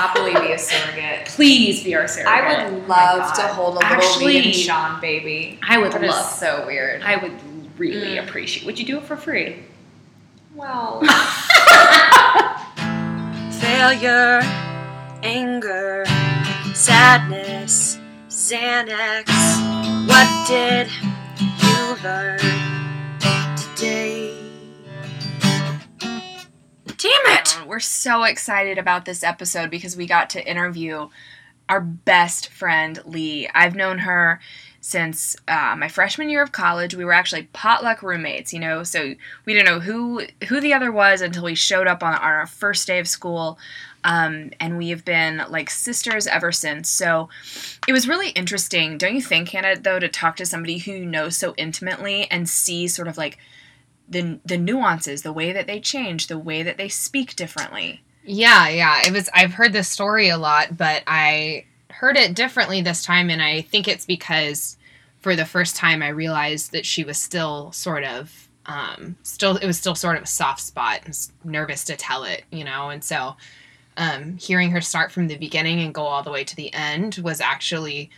happily be a surrogate. Please be our surrogate. I would love to hold a little Actually, Leigh and Sean baby. I would That is love. so weird. I would really Mm. appreciate. Would you do it for free? well, Failure, anger, sadness, Xanax. What did you learn today? Damn it! We're so excited about this episode because we got to interview our best friend, Leigh. I've known her since uh, my freshman year of college. We were actually potluck roommates, you know, so we didn't know who who the other was until we showed up on, on our first day of school. Um, and we have been like sisters ever since. So it was really interesting, don't you think, Hannah, though, to talk to somebody who you know so intimately and see sort of like the the nuances, the way that they change, the way that they speak differently. Yeah, yeah. It was I've heard this story a lot, but I heard it differently this time and I think it's because for the first time I realized that she was still sort of um still it was still sort of a soft spot and nervous to tell it, you know. And so um hearing her start from the beginning and go all the way to the end was actually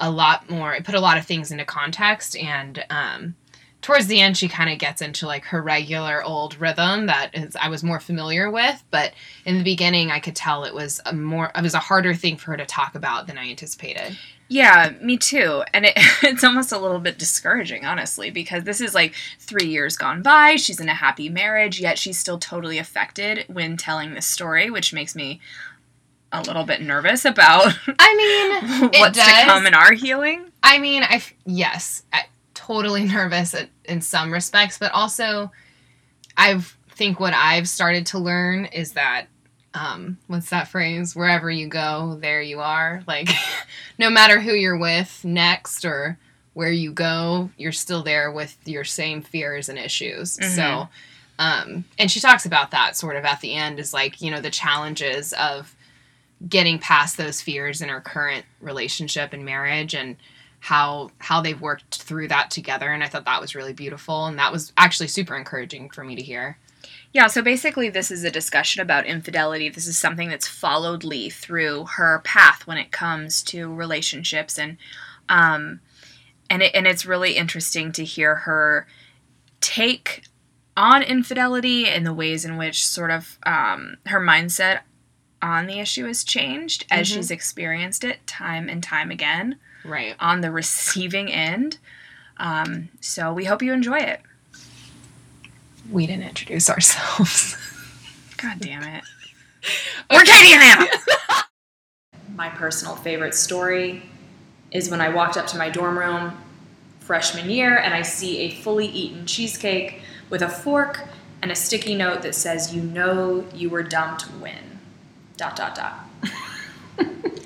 a lot more it put a lot of things into context and um towards the end she kind of gets into like her regular old rhythm that is I was more familiar with, but in the beginning I could tell it was a more it was a harder thing for her to talk about than I anticipated. Yeah, me too. And it, it's almost a little bit discouraging, honestly, because this is like three years gone by. She's in a happy marriage, yet she's still totally affected when telling this story, which makes me a little bit nervous about I mean, it what's to come in our healing. I mean, I yes, I, totally nervous at, in some respects, but also I think what I've started to learn is that um, what's that phrase? Wherever you go, there you are. Like, no matter who you're with next or where you go, you're still there with your same fears and issues. So, Mhm. um, and she talks about that sort of at the end is like, you know, the challenges of getting past those fears in her current relationship and marriage and how how they've worked through that together and I thought that was really beautiful and that was actually super encouraging for me to hear. Yeah, so basically, this is a discussion about infidelity. This is something that's followed Leigh through her path when it comes to relationships, and um, and it, and it's really interesting to hear her take on infidelity and the ways in which sort of um, her mindset on the issue has changed as Mhm. she's experienced it time and time again Right. on the receiving end. Um, so we hope you enjoy it. We didn't introduce ourselves. God damn it. We're Katie and Anna. my personal favorite story is when I walked up to my dorm room freshman year and I see a fully eaten cheesecake with a fork and a sticky note that says, "You know you were dumped when." Dot dot dot.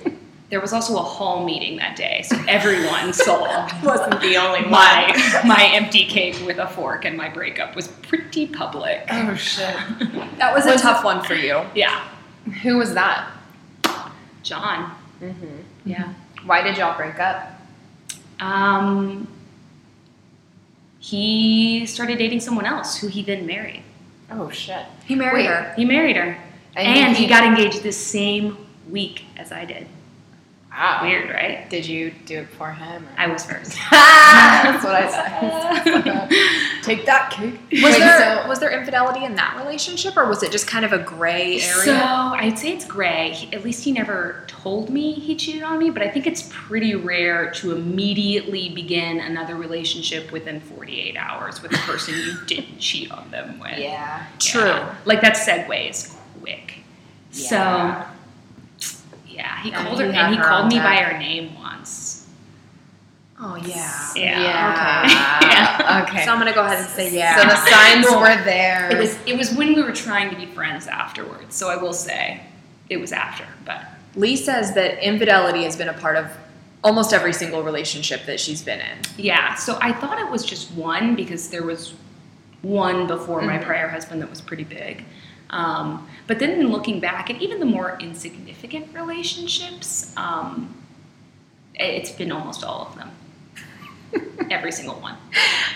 There was also a hall meeting that day, so everyone saw Wasn't the only one. my my empty cake with a fork, and my breakup was pretty public. Oh shit. That was a tough one for you. Yeah, Who was that? John. Mm-hmm. Yeah. Why did y'all break up? Um, he started dating someone else, who he then married. Oh shit. He married Wait. her. He married her, and he got engaged the same week as I did. Wow. Weird, right? Did you do it for him? I was first. That's what I said. Take that cake. Was Wait, there was there infidelity in that relationship, or was it just kind of a gray area? So I'd say it's gray. He, at least he never told me he cheated on me, but I think it's pretty rare to immediately begin another relationship within 48 hours with a person you didn't cheat on them with. yeah. True. Yeah. Like that segues quick. Yeah. So yeah, he called her and he her called me by her name once. Oh yeah. Yeah. Yeah. Okay. So I'm gonna go ahead and say yeah. So the signs Well, were there. It was it was when we were trying to be friends afterwards. So I will say it was after, but Leigh says that infidelity has been a part of almost every single relationship that she's been in. Yeah, so I thought it was just one because there was one before my Mhm. prior husband that was pretty big. Um, but then looking back, and even the more insignificant relationships, um, it's been almost all of them. Every single one.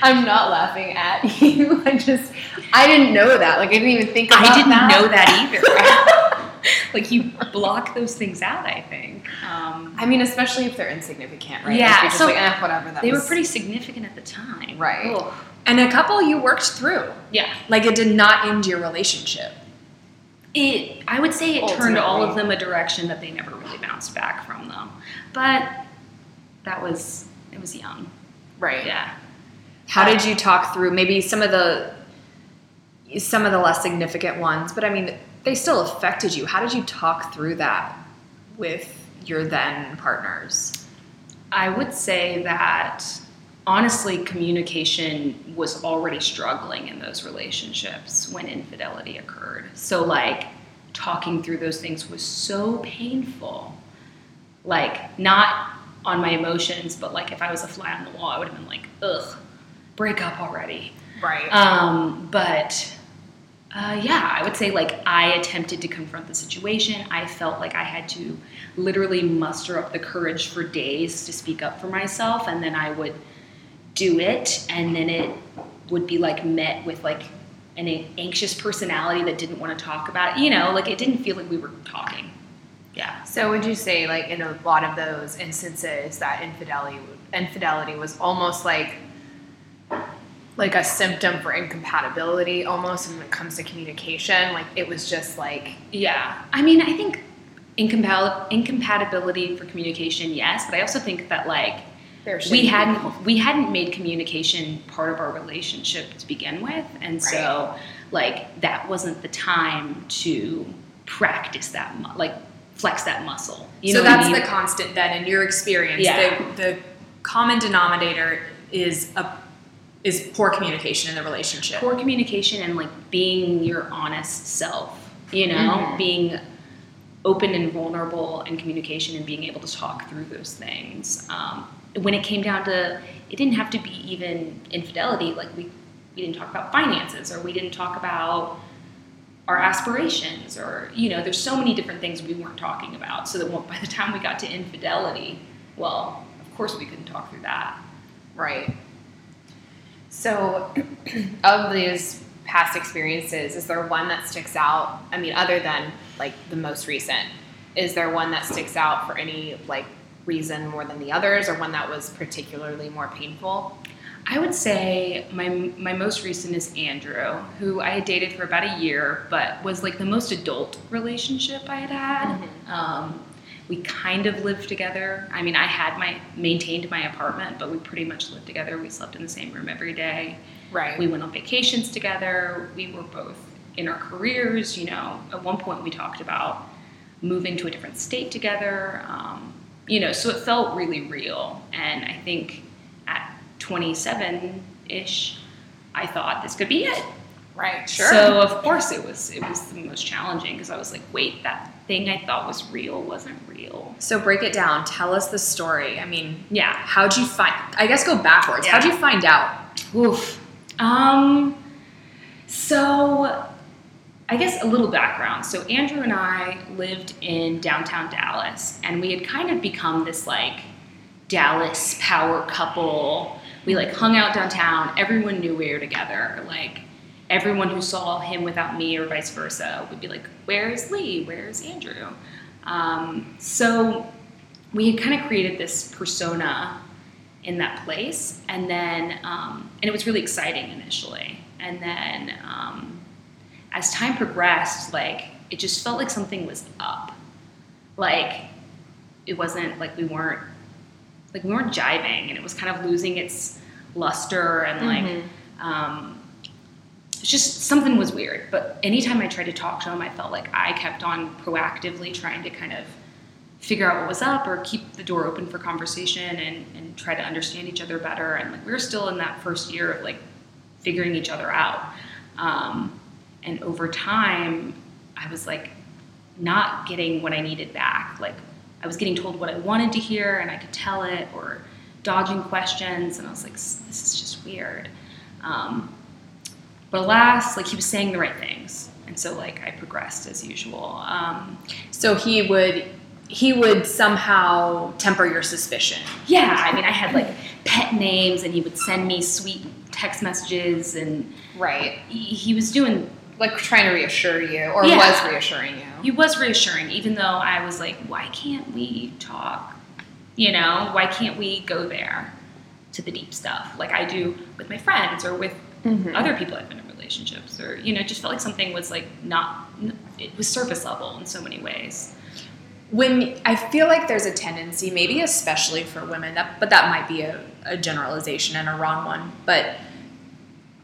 I'm not laughing at you. I just I didn't know that. Like I didn't even think about I didn't that. know that either. like you block those things out. I think. Um, I mean, especially if they're insignificant, right? Yeah, Like, so like, eh, whatever. That they were pretty significant at the time. Right. Ugh. And a couple you worked through. Yeah. Like it did not end your relationship. It. I would say it turned all of them a direction that they never really bounced back from, though. But that was it was young. right. Yeah. How did you talk through maybe some of the some of the less significant ones, but I mean they still affected you. How did you talk through that with your then partners? I would say that honestly, communication was already struggling in those relationships when infidelity occurred. So, like, talking through those things was so painful. Like, not on my emotions, but like if I was a fly on the wall, I would have been like, ugh, break up already. Right. Um, but uh, yeah, I would say like I attempted to confront the situation. I felt like I had to literally muster up the courage for days to speak up for myself, and then I would do it, and then it would be like met with like an anxious personality that didn't want to talk about it. You know, like it didn't feel like we were talking. Yeah. So would you say, like, in a lot of those instances, that infidelity infidelity was almost like like a symptom for incompatibility, almost when it comes to communication? Like, it was just like, Yeah, I mean, I think incompatibility for communication, yes, but I also think that like we hadn't we hadn't made communication part of our relationship to begin with, and so like that wasn't the time to practice that mu- like flex that muscle. You so know what I that's mean? the constant then in your experience. Yeah. The, the common denominator is a is poor communication in the relationship. poor communication and like being your honest self you know Mhm. being open and vulnerable in communication and being able to talk through those things um, when it came down to it didn't have to be even infidelity like we we didn't talk about finances or we didn't talk about our aspirations or you know there's so many different things we weren't talking about so that by the time we got to infidelity well of course we couldn't talk through that Right. So, of these past experiences, is there one that sticks out? I mean, other than like the most recent, is there one that sticks out for any like reason more than the others, or one that was particularly more painful? I would say my my most recent is Andrew, who I had dated for about a year, but was like the most adult relationship I had had. Um, we kind of lived together. I mean, I had my maintained my apartment, but we pretty much lived together. We slept in the same room every day. Right. We went on vacations together. We were both in our careers. You know, at one point we talked about moving to a different state together. Um, you know, so it felt really real. And I think at 27 ish, I thought this could be it. right. Sure. So of course it was it was the most challenging because I was like, wait, that thing I thought was real wasn't real. So break it down. Tell us the story. I mean, Yeah. how'd you find? I guess go backwards. Yeah. How'd you find out? Oof. Um, so I guess a little background. So Andrew and I lived in downtown Dallas, and we had kind of become this like Dallas power couple. We like hung out downtown. Everyone knew we were together. Like everyone who saw him without me or vice versa would be like, "Where's Leigh? Where's Andrew?" Um, so we had kind of created this persona in that place, and then um, and it was really exciting initially, and then um, as time progressed, like it just felt like something was up, like it wasn't like we weren't like we weren't jiving, and it was kind of losing its luster, and like um, it's just something was weird. But anytime I tried to talk to him, I felt like I kept on proactively trying to kind of figure out what was up or keep the door open for conversation and, and try to understand each other better. And like we were still in that first year of like figuring each other out. Um, and over time, I was like not getting what I needed back. Like I was getting told what I wanted to hear and I could tell it or dodging questions. And I was like, this is just weird. Um, but alas, like he was saying the right things. And so like I progressed as usual. Um, So he would he would somehow temper your suspicion. Yeah, I mean, I had like pet names, and he would send me sweet text messages, and Right. he, he was doing like trying to reassure you, or Yeah. was reassuring you. he was reassuring, even though I was like, why can't we talk? You know, why can't we go there to the deep stuff like I do with my friends or with Mm-hmm. other people I've been in relationships or, you know, it just felt like something was like not, it was surface level in so many ways. when I feel like there's a tendency, maybe especially for women, that but that might be a, a generalization and a wrong one. But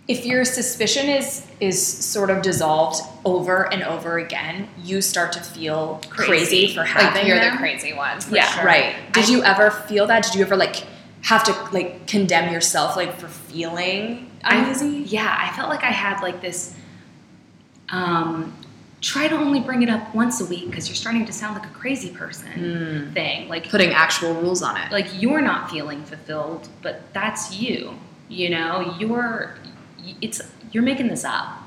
if your suspicion is is sort of dissolved over and over again, you start to feel crazy, Crazy. for Like having you're them. the crazy one. for Yeah, sure. Right. Did I- you ever feel that? Did you ever like have to like condemn yourself like for feeling uneasy? I, yeah, I felt like I had like this. Um, try to only bring it up once a week because you're starting to sound like a crazy person thing. Like Putting actual rules on it. like you're not feeling fulfilled, but that's you. You know, you're it's you're making this up.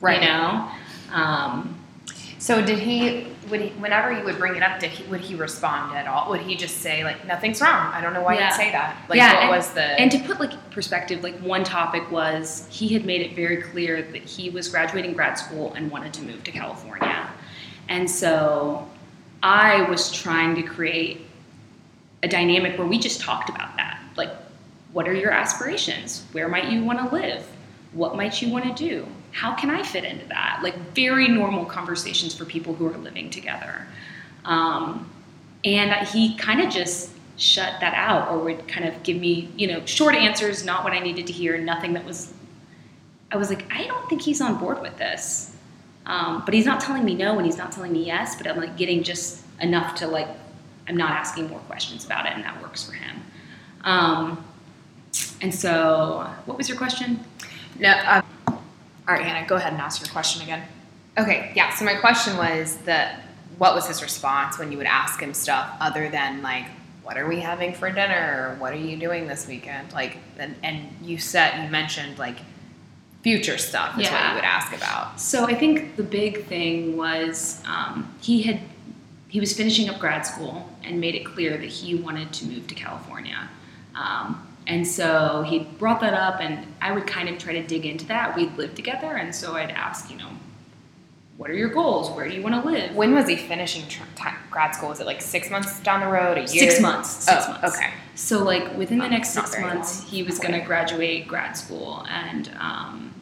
Right. You know. Um, So did he? Would he? Whenever you would bring it up, did he? Would he respond at all? Would he just say like nothing's wrong? I don't know why Yeah. you'd say that. Like Yeah, what and- was the? And to put like perspective, like one topic was he had made it very clear that he was graduating grad school and wanted to move to California. And so I was trying to create a dynamic where we just talked about that. Like, what are your aspirations? Where might you want to live? What might you want to do? How can I fit into that? Like, very normal conversations for people who are living together. Um, and he kind of just shut that out or would kind of give me, you know, short answers, not what I needed to hear, nothing that was. I was like, I don't think he's on board with this. Um, but he's not telling me no and he's not telling me yes, but I'm like getting just enough to like, I'm not asking more questions about it and that works for him. Um, and so, what was your question? No. Uh, All right, Hannah, go ahead and ask your question again. okay. Yeah. So my question was that what was his response when you would ask him stuff other than like what are we having for dinner or what are you doing this weekend like and, and you said you mentioned like future stuff is what you would ask about So I think the big thing was um, he had he was finishing up grad school and made it clear that he wanted to move to California. Um, and so he brought that up, and I would kind of try to dig into that. We'd live together, and so I'd ask, you know, what are your goals? Where do you want to live? when was he finishing tr- grad school was it like six months down the road a year Six months. Six oh, months. okay So like within the Um, next six months, long. he was going to graduate grad school, and um,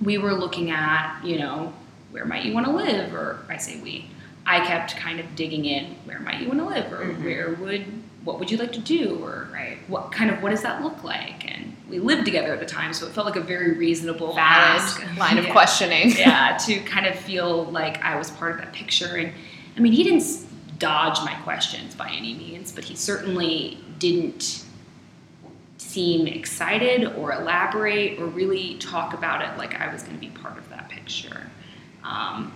we were looking at you know where might you want to live, or I say we. I kept kind of digging in where might you want to live, or Mhm. where would what would you like to do, or right what kind of what does that look like? And we lived together at the time, so it felt like a very reasonable valid ask. line of Yeah questioning yeah, to kind of feel like I was part of that picture. And I mean, he didn't dodge my questions by any means, but he certainly didn't seem excited or elaborate or really talk about it like I was going to be part of that picture. Um,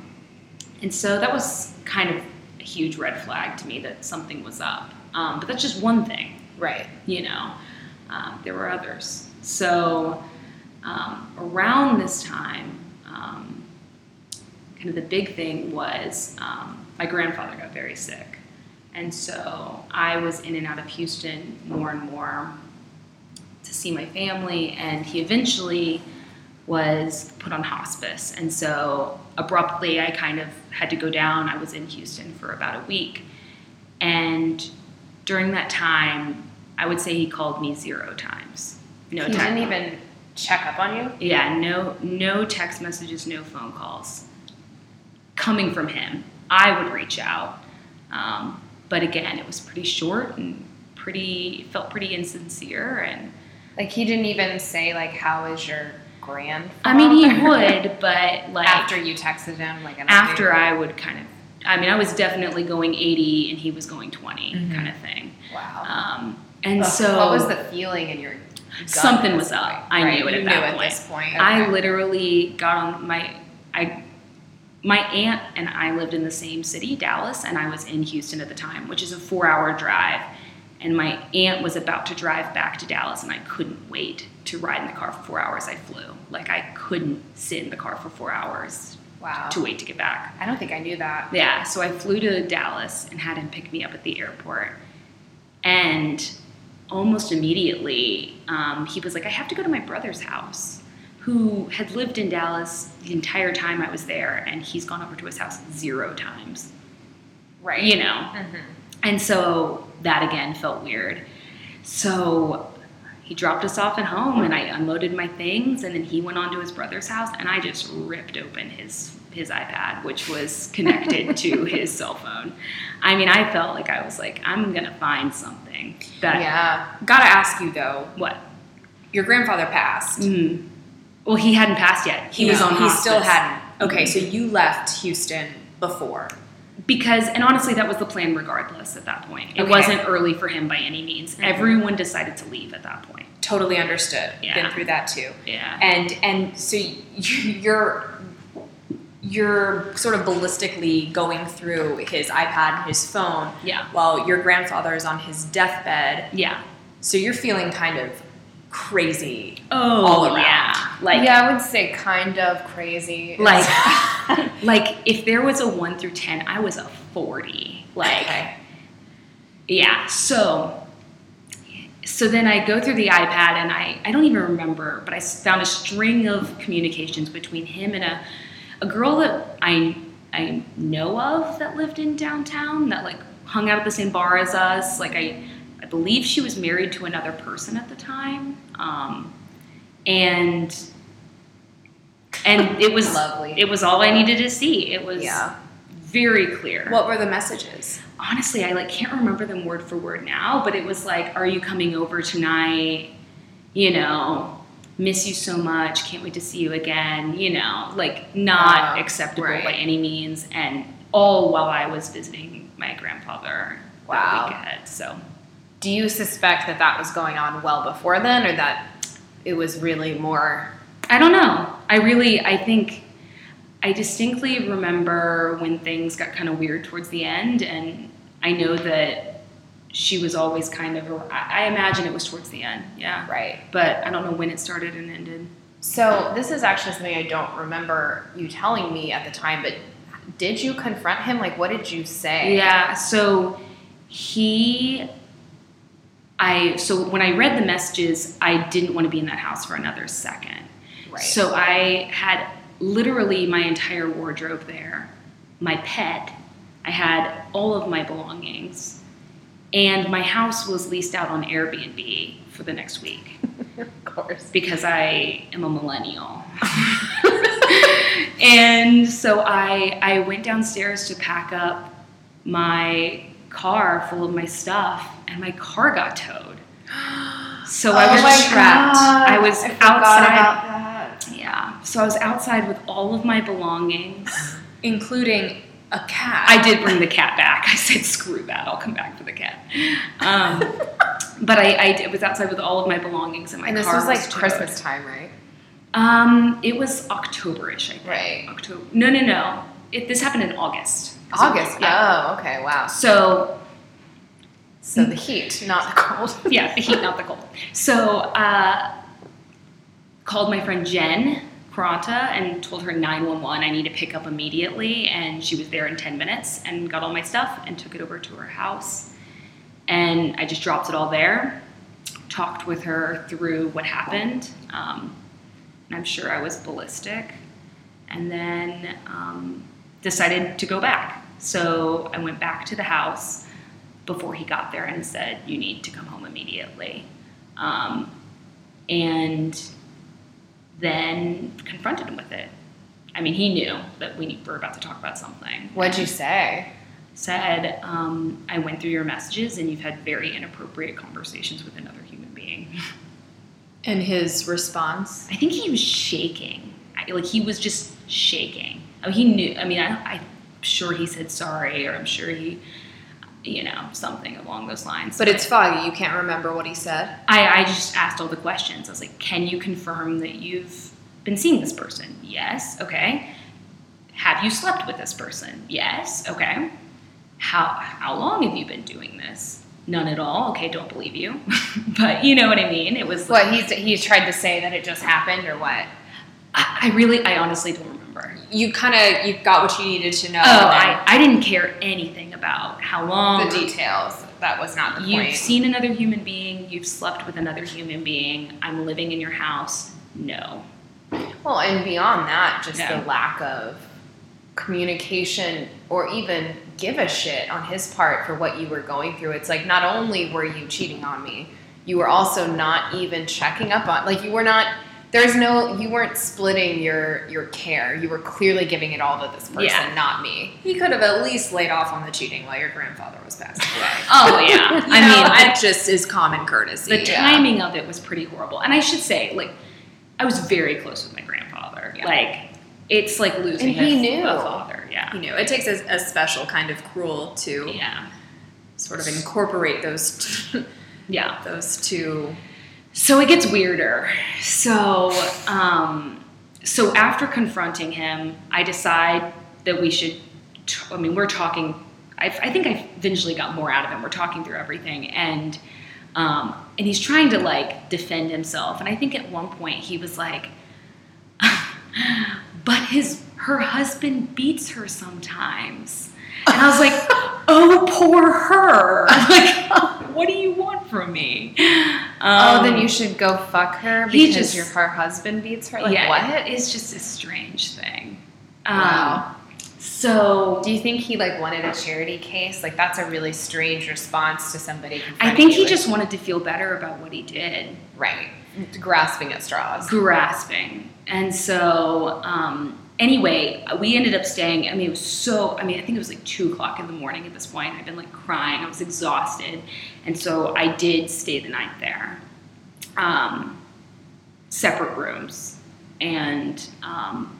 and so that was kind of a huge red flag to me that something was up. Um, but that's just one thing right you know, um, there were others. So um, around this time, um, kind of the big thing was um, my grandfather got very sick. And so I was in and out of Houston more and more to see my family, and he eventually was put on hospice. And so abruptly, I kind of had to go down. I was in Houston for about a week. And during that time, I would say he called me zero times. No he didn't even check up on you Yeah, no, no text messages, no phone calls coming from him. I would reach out, um, but again, it was pretty short and pretty felt pretty insincere. And like he didn't even say like how is your grand. I mean, he would, but like after you texted him like an after? I would kind of. I mean, I was definitely going 80 and he was going 20, Mhm. kind of thing. wow Um, and Ugh, so what was the feeling in your gut Something was up. point? I Right, knew it you at knew that at point. this point I literally got on my I my aunt and I lived in the same city, Dallas, and I was in Houston at the time, which is a 4-hour drive. And my aunt was about to drive back to Dallas and I couldn't wait to ride in the car for 4 hours. I flew. Like I couldn't sit in the car for 4 hours wow to wait to get back. I don't think I knew that Yeah, so I flew to Dallas and had him pick me up at the airport. And almost immediately, um, he was like, I have to go to my brother's house. who had lived in Dallas the entire time I was there, and he's gone over to his house zero times. Right. You know? And so that again felt weird. So he dropped us off at home and I unloaded my things and then he went on to his brother's house and I just ripped open his his iPad, which was connected to his cell phone. I mean, I felt like I was like, I'm gonna find something that Yeah. Gotta ask you though, what? your grandfather passed. Mm. Well, he hadn't passed yet. He was No, on. He still hadn't. Okay, Mhm. so you left Houston before. Because and honestly that was the plan regardless at that point it Okay. wasn't early for him by any means Mhm. everyone decided to leave at that point Totally understood. Yeah. Been through that too. yeah And and so you, you're you're sort of ballistically going through his iPad and his phone yeah while your grandfather is on his deathbed. yeah So you're feeling kind of crazy oh all around. yeah like yeah, I would say kind of crazy. like like if there was a 1 through 10 i was a 40 like Okay. yeah so so then i go through the ipad and i i don't even remember but I found a string of communications between him and a a girl that i i know of that lived in downtown that like hung out at the same bar as us like i i believe she was married to another person at the time um and and it was Lovely. it was all i needed to see it was Yeah. very clear What were the messages? honestly, I like can't remember them word for word now, but it was like, "Are you coming over tonight?" You know, miss you so much, can't wait to see you again. You know, like not Wow. acceptable Right. by any means, and all while I was visiting my grandfather Wow. that week ahead. So Do you suspect that that was going on well before then, or that it was really more? I don't know. I really, I think, I distinctly remember when things got kind of weird towards the end, and I know that she was always kind of. I imagine it was towards the end, yeah. Right. But I don't know when it started and ended. So this is actually something I don't remember you telling me at the time, but did you confront him? Like, what did you say? Yeah. So he. I so when I read the messages, I didn't want to be in that house for another second. Right. So I had literally my entire wardrobe there, my pet, I had all of my belongings, and my house was leased out on Airbnb for the next week of course. because I am a millennial. and so I I went downstairs to pack up my car full of my stuff and my car got towed. So I was trapped. I was outside. that. Yeah. So I was outside with all of my belongings. Including a cat. I did bring the cat back. I said, screw that. I'll come back for the cat. Um, but I, I was outside with all of my belongings and my And this car was like. Christmas time, right? Um, it was Octoberish, I think. Right. October. No, no, no. It, this happened in August. August. Yeah. Oh, okay. Wow. So So the heat, not the cold. yeah, the heat, not the cold. So uh, called my friend Jen Karanta and told her 911 I need to pick up immediately, and she was there in 10 minutes and got all my stuff and took it over to her house. And I just dropped it all there, talked with her through what happened, um, and I'm sure I was ballistic, and then um, decided to go back. So I went back to the house before he got there and said, "You need to come home immediately," um, and then confronted him with it. I mean, he knew that we were about to talk about something. What'd you say? Said, um, "I went through your messages, and you've had very inappropriate conversations with another human being." and his response. I think he was shaking. I, like he was just shaking. Oh, he knew. I mean, I, I'm sure he said sorry, or I'm sure he, you know, something along those lines. But it's foggy. You can't remember what he said. I, I just asked all the questions. I was like, can you confirm that you've been seeing this person? Yes. Okay. Have you slept with this person? Yes. Okay. How how long have you been doing this? None at all. Okay, don't believe you. but you know what I mean. It was What he's he tried to say that it just happened, or what? I, I really, I honestly don't remember. You kind of you got what you needed to know. Oh, I, I didn't care anything about how long. The details. That was not the point. You've point. seen another human being. You've slept with another human being. I'm living in your house. No. Well, and beyond that, just Yeah. the lack of communication or even give a shit on his part for what you were going through. It's like not only were you cheating on me, you were also not even checking up on like you were not there's no you weren't splitting your your care. You were clearly giving it all to this person, Yeah. not me. He could have at least laid off on the cheating while your grandfather was passing away. Oh yeah, I know, mean, that just is common courtesy. the timing of it was pretty horrible. And I should say, like, I was very close with my grandfather. Yeah. Like, it's like losing And he a, knew. a father. Yeah. you know, it takes a, a special kind of cruel to Yeah. sort of incorporate those Yeah. those two. So it gets weirder. So, um, so after confronting him, I decide that we should. T- I mean, we're talking. I, I think I eventually got more out of him. We're talking through everything, and um, and he's trying to like defend himself. And I think at one point he was like, "But his her husband beats her sometimes," and I was like, "Oh, poor her!" I'm like, "What do you want from me?" oh, Um, then you should go fuck her he because just- your her husband beats her. Like yeah, what? It's just a strange thing. Um, Wow. So Do you think he like wanted a charity case? Like that's a really strange response to somebody. I think he with- just wanted to feel better about what he did, right grasping at straws. grasping. And so, um, anyway, we ended up staying. I mean, it was so. I mean, I think it was like two o'clock in the morning at this point. I'd been like crying. I was exhausted, and so I did stay the night there. Um, separate rooms, and um,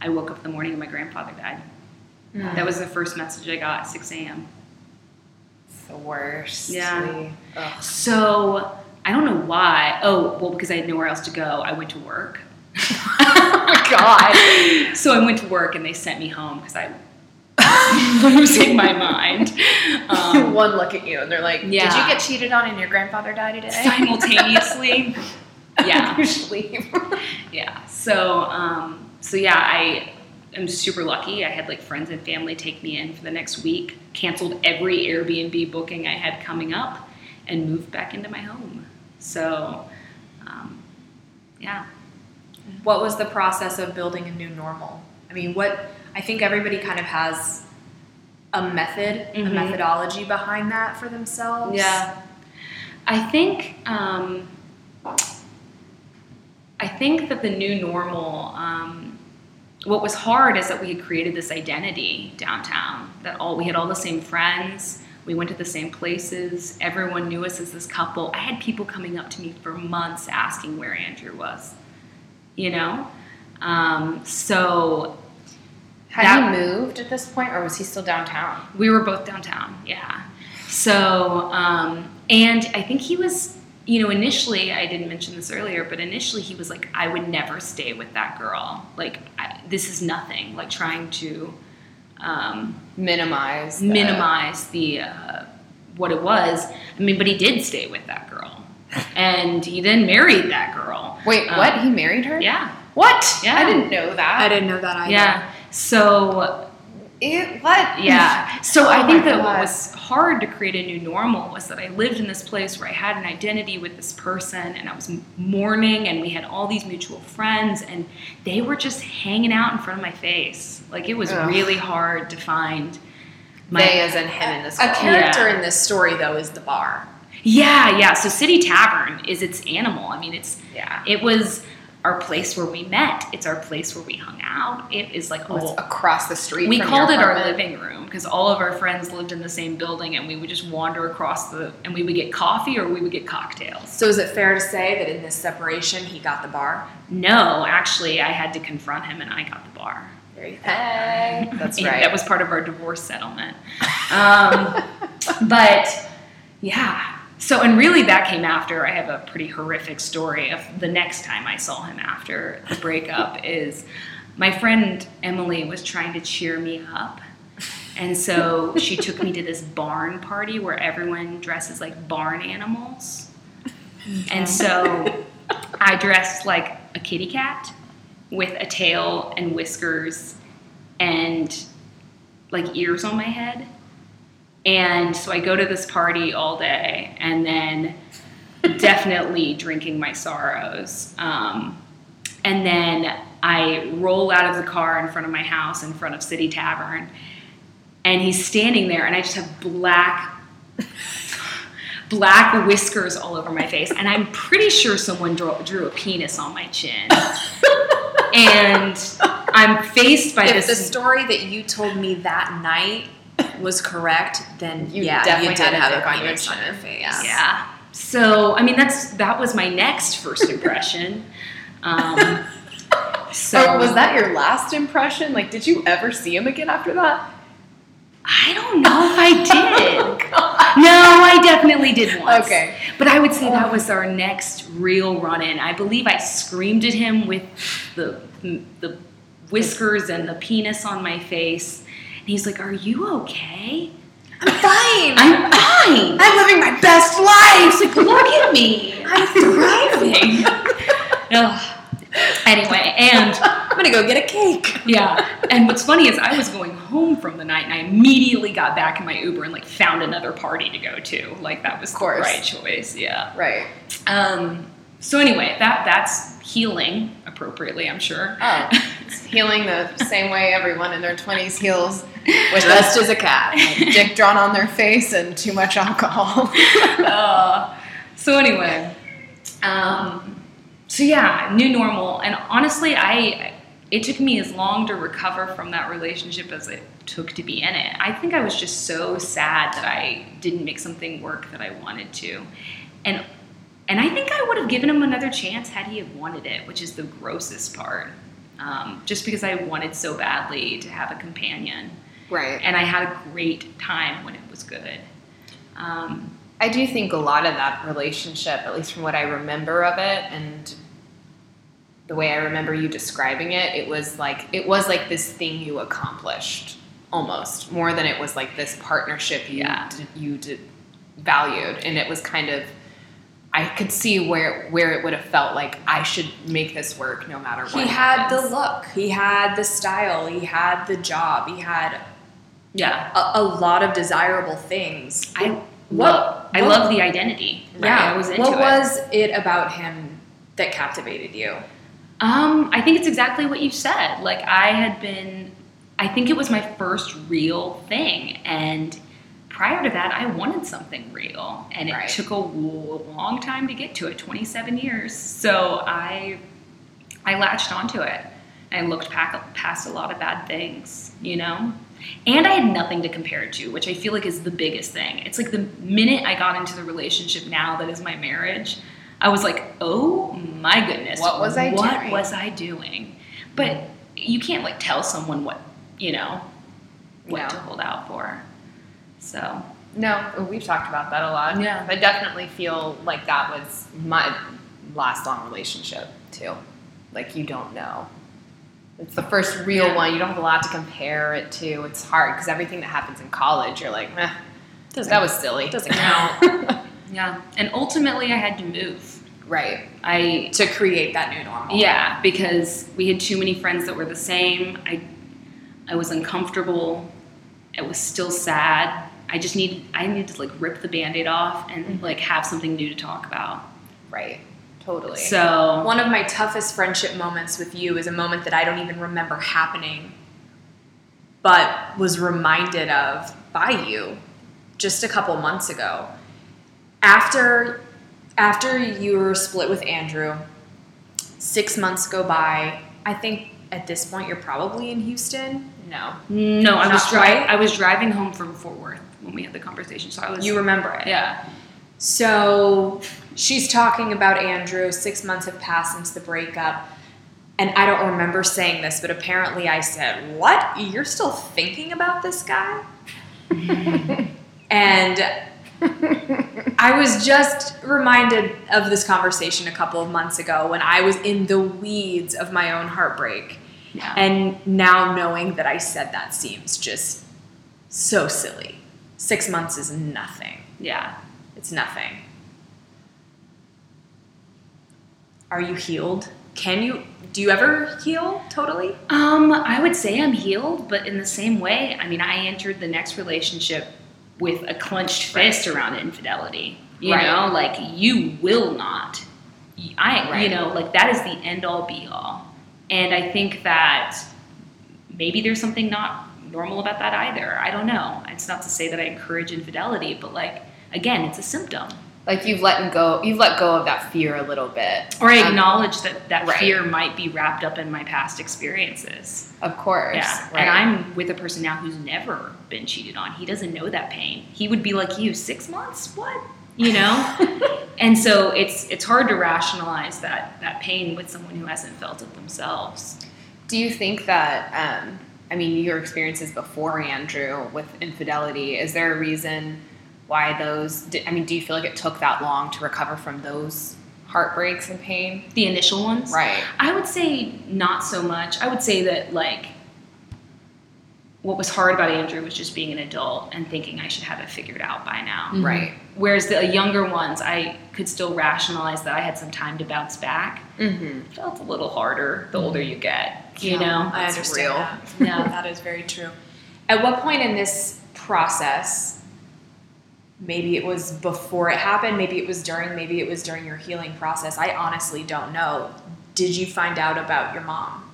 I woke up in the morning and my grandfather died. That was the first message I got at 6 a.m. It's the worst. Yeah. So I don't know why. Oh, well, because I had nowhere else to go, I went to work. Oh my god. So I went to work and they sent me home because I was losing my mind. Um, One look at you and they're like, "Did you get cheated on and your grandfather died today?" simultaneously. Yeah. you should leave. Yeah. So, um, so yeah, I am super lucky. I had like friends and family take me in for the next week, canceled every Airbnb booking I had coming up, and moved back into my home. So, um, yeah. What was the process of building a new normal? I mean, what I think everybody kind of has a method, a Mhm. methodology behind that for themselves. Yeah. I think um, I think that the new normal. Um, what was hard is that we had created this identity downtown. That all we had all the same friends. We went to the same places. Everyone knew us as this couple. I had people coming up to me for months asking where Andrew was. You know, um, so Had That- he moved at this point, or was he still downtown? We were both downtown, yeah. So, um, and I think he was, you know, initially, I didn't mention this earlier, but initially he was like, I would never stay with that girl. Like, I, this is nothing. Like, trying to um, Minimize. the- minimize the, uh, what it was. I mean, but he did stay with that girl. And he then married that girl. Wait, Um, what? He married her? Yeah, What? Yeah. I didn't know that. I didn't know that either. yeah. So Ew, what? Yeah. So Oh I think my that what was hard to create a new normal was that I lived in this place where I had an identity with this person and I was mourning and we had all these mutual friends and they were just hanging out in front of my face. Like it was Ugh. really hard to find my They as in him in this. A world. character Yeah. in this story though is the bar. Yeah, yeah. So City Tavern is its animal. I mean, it's Yeah. it was our place where we met. It's our place where we hung out. It is like Oh, it's across the street. we called it our living room because all of our friends lived in the same building and we would just wander across the and we would get coffee or we would get cocktails So is it fair to say that in this separation he got the bar? no actually i had to confront him and i got the bar There you go. Hey, that's right. that was part of our divorce settlement um, but yeah so and really that came after i have a pretty horrific story of the next time i saw him after the breakup is my friend emily was trying to cheer me up. And so she took me to this barn party where everyone dresses like barn animals. And so i dressed like a kitty cat with a tail and whiskers and like ears on my head. And so I go to this party all day and then definitely drinking my sorrows. Um, And then I roll out of the car in front of my house, in front of City Tavern, and he's standing there, and I just have black black whiskers all over my face, and I'm pretty sure someone drew, drew a penis on my chin. and I'm faced by If this. the story that you told me that night was correct, then You yeah, definitely you did have dick a on your penis on your face. Yeah. yeah. So I mean, that's that was my next first impression. Um, so or was that your last impression? Like, did you ever see him again after that? I don't know if I did. no, I definitely did once. Okay. But I would say that was our next real run in. I believe I screamed at him with the the whiskers and the penis on my face. And he's like, Are you okay? I'm fine. I'm fine. I'm living my best life. He's like, Look at me. I'm thriving. Ugh. Anyway, and I'm gonna go get a cake. yeah. And what's funny is I was going home from the night and I immediately got back in my Uber and like found another party to go to. Like that was course. the right choice. Yeah. Right. Um, so anyway, that that's healing appropriately, I'm sure. Oh, it's healing the same way everyone in their 20s heals with a as a cat. dick drawn on their face and too much alcohol. Uh, so anyway, um, so yeah, new normal, and honestly, I it took me as long to recover from that relationship as it took to be in it. I think I was just so sad that I didn't make something work that I wanted to, and and I think I would have given him another chance had he have wanted it, which is the grossest part. Um, just because I wanted so badly to have a companion, right. and I had a great time when it was good. Um, I do think a lot of that relationship, at least from what I remember of it and the way I remember you describing it, it was like it was like this thing you accomplished almost more than it was like this partnership you Yeah. d- you d- valued and it was kind of I could see where where it would have felt like I should make this work no matter what. He had the look. He had the style. He had the job. He had yeah, a, a lot of desirable things. I What- love I love the identity. yeah. I was into what it. was it about him that captivated you? Um, I think it's exactly what you said. Like I had been, I think it was my first real thing, and prior to that, I wanted something real, and it Right. took a long time to get to it, 27 years. So I, I latched onto it. I looked past a lot of bad things, you know. And I had nothing to compare it to, which I feel like is the biggest thing. It's like the minute I got into the relationship now that is my marriage, I was like, oh my goodness. What was I what doing? was I doing? But mm. you can't like tell someone what, you know, what No. to hold out for. So, No, we've talked about that a lot. Yeah. I definitely feel like that was my last long relationship too. Like you don't know. It's the first real Yeah. one. You don't have a lot to compare it to. It's hard because everything that happens in college, you're like, eh, that was silly. doesn't count. yeah. And ultimately, I had to move. right. I To create that new normal. Yeah, because we had too many friends that were the same. I I was uncomfortable. It was still sad. I just need I needed to like rip the band-aid off and mm-hmm. like have something new to talk about. Right. Totally. So One of my toughest friendship moments with you is a moment that I don't even remember happening, but was reminded of by you just a couple months ago. After after you were split with Andrew, six months go by. I think at this point you're probably in Houston. no. no, I was Not dri- right? I was driving home from Fort Worth when we had the conversation. So I was You remember it. yeah. So she's talking about Andrew. Six months have passed since the breakup. And I don't remember saying this, but apparently I said, What? You're still thinking about this guy? and I was just reminded of this conversation a couple of months ago when I was in the weeds of my own heartbreak. Yeah. And now knowing that I said that seems just so silly. Six months is nothing. yeah. It's nothing. Are you healed? Can you do you ever heal totally? Um, I would say I'm healed, but in the same way, I mean, I entered the next relationship with a clenched fist around infidelity. You Right. know, like you will not I, right. you know, like that is the end all be all. And I think that maybe there's something not normal about that either. I don't know. It's not to say that I encourage infidelity, but like, again, it's a symptom. Like you've let go, you've let go of that fear a little bit. Or I Um, acknowledge that that right. fear might be wrapped up in my past experiences. Of course. Yeah. Right. And I'm with a person now who's never been cheated on. He doesn't know that pain. He would be like you, six months? What? You know? and so it's it's hard to rationalize that that pain with someone who hasn't felt it themselves. Do you think that, um, I mean, your experiences before Andrew with infidelity, is there a reason why those, I mean, do you feel like it took that long to recover from those heartbreaks and pain? The initial ones. Right. I would say not so much. I would say that like what was hard about Andrew was just being an adult and thinking I should have it figured out by now. Right. Whereas the younger ones, I could still rationalize that I had some time to bounce back. Mm-hmm. It felt a little harder the older you get, you know? I understand real. that. Yeah. that is very true. At what point in this process, maybe it was before it happened, maybe it was during, maybe it was during your healing process. I honestly don't know. Did you find out about your mom?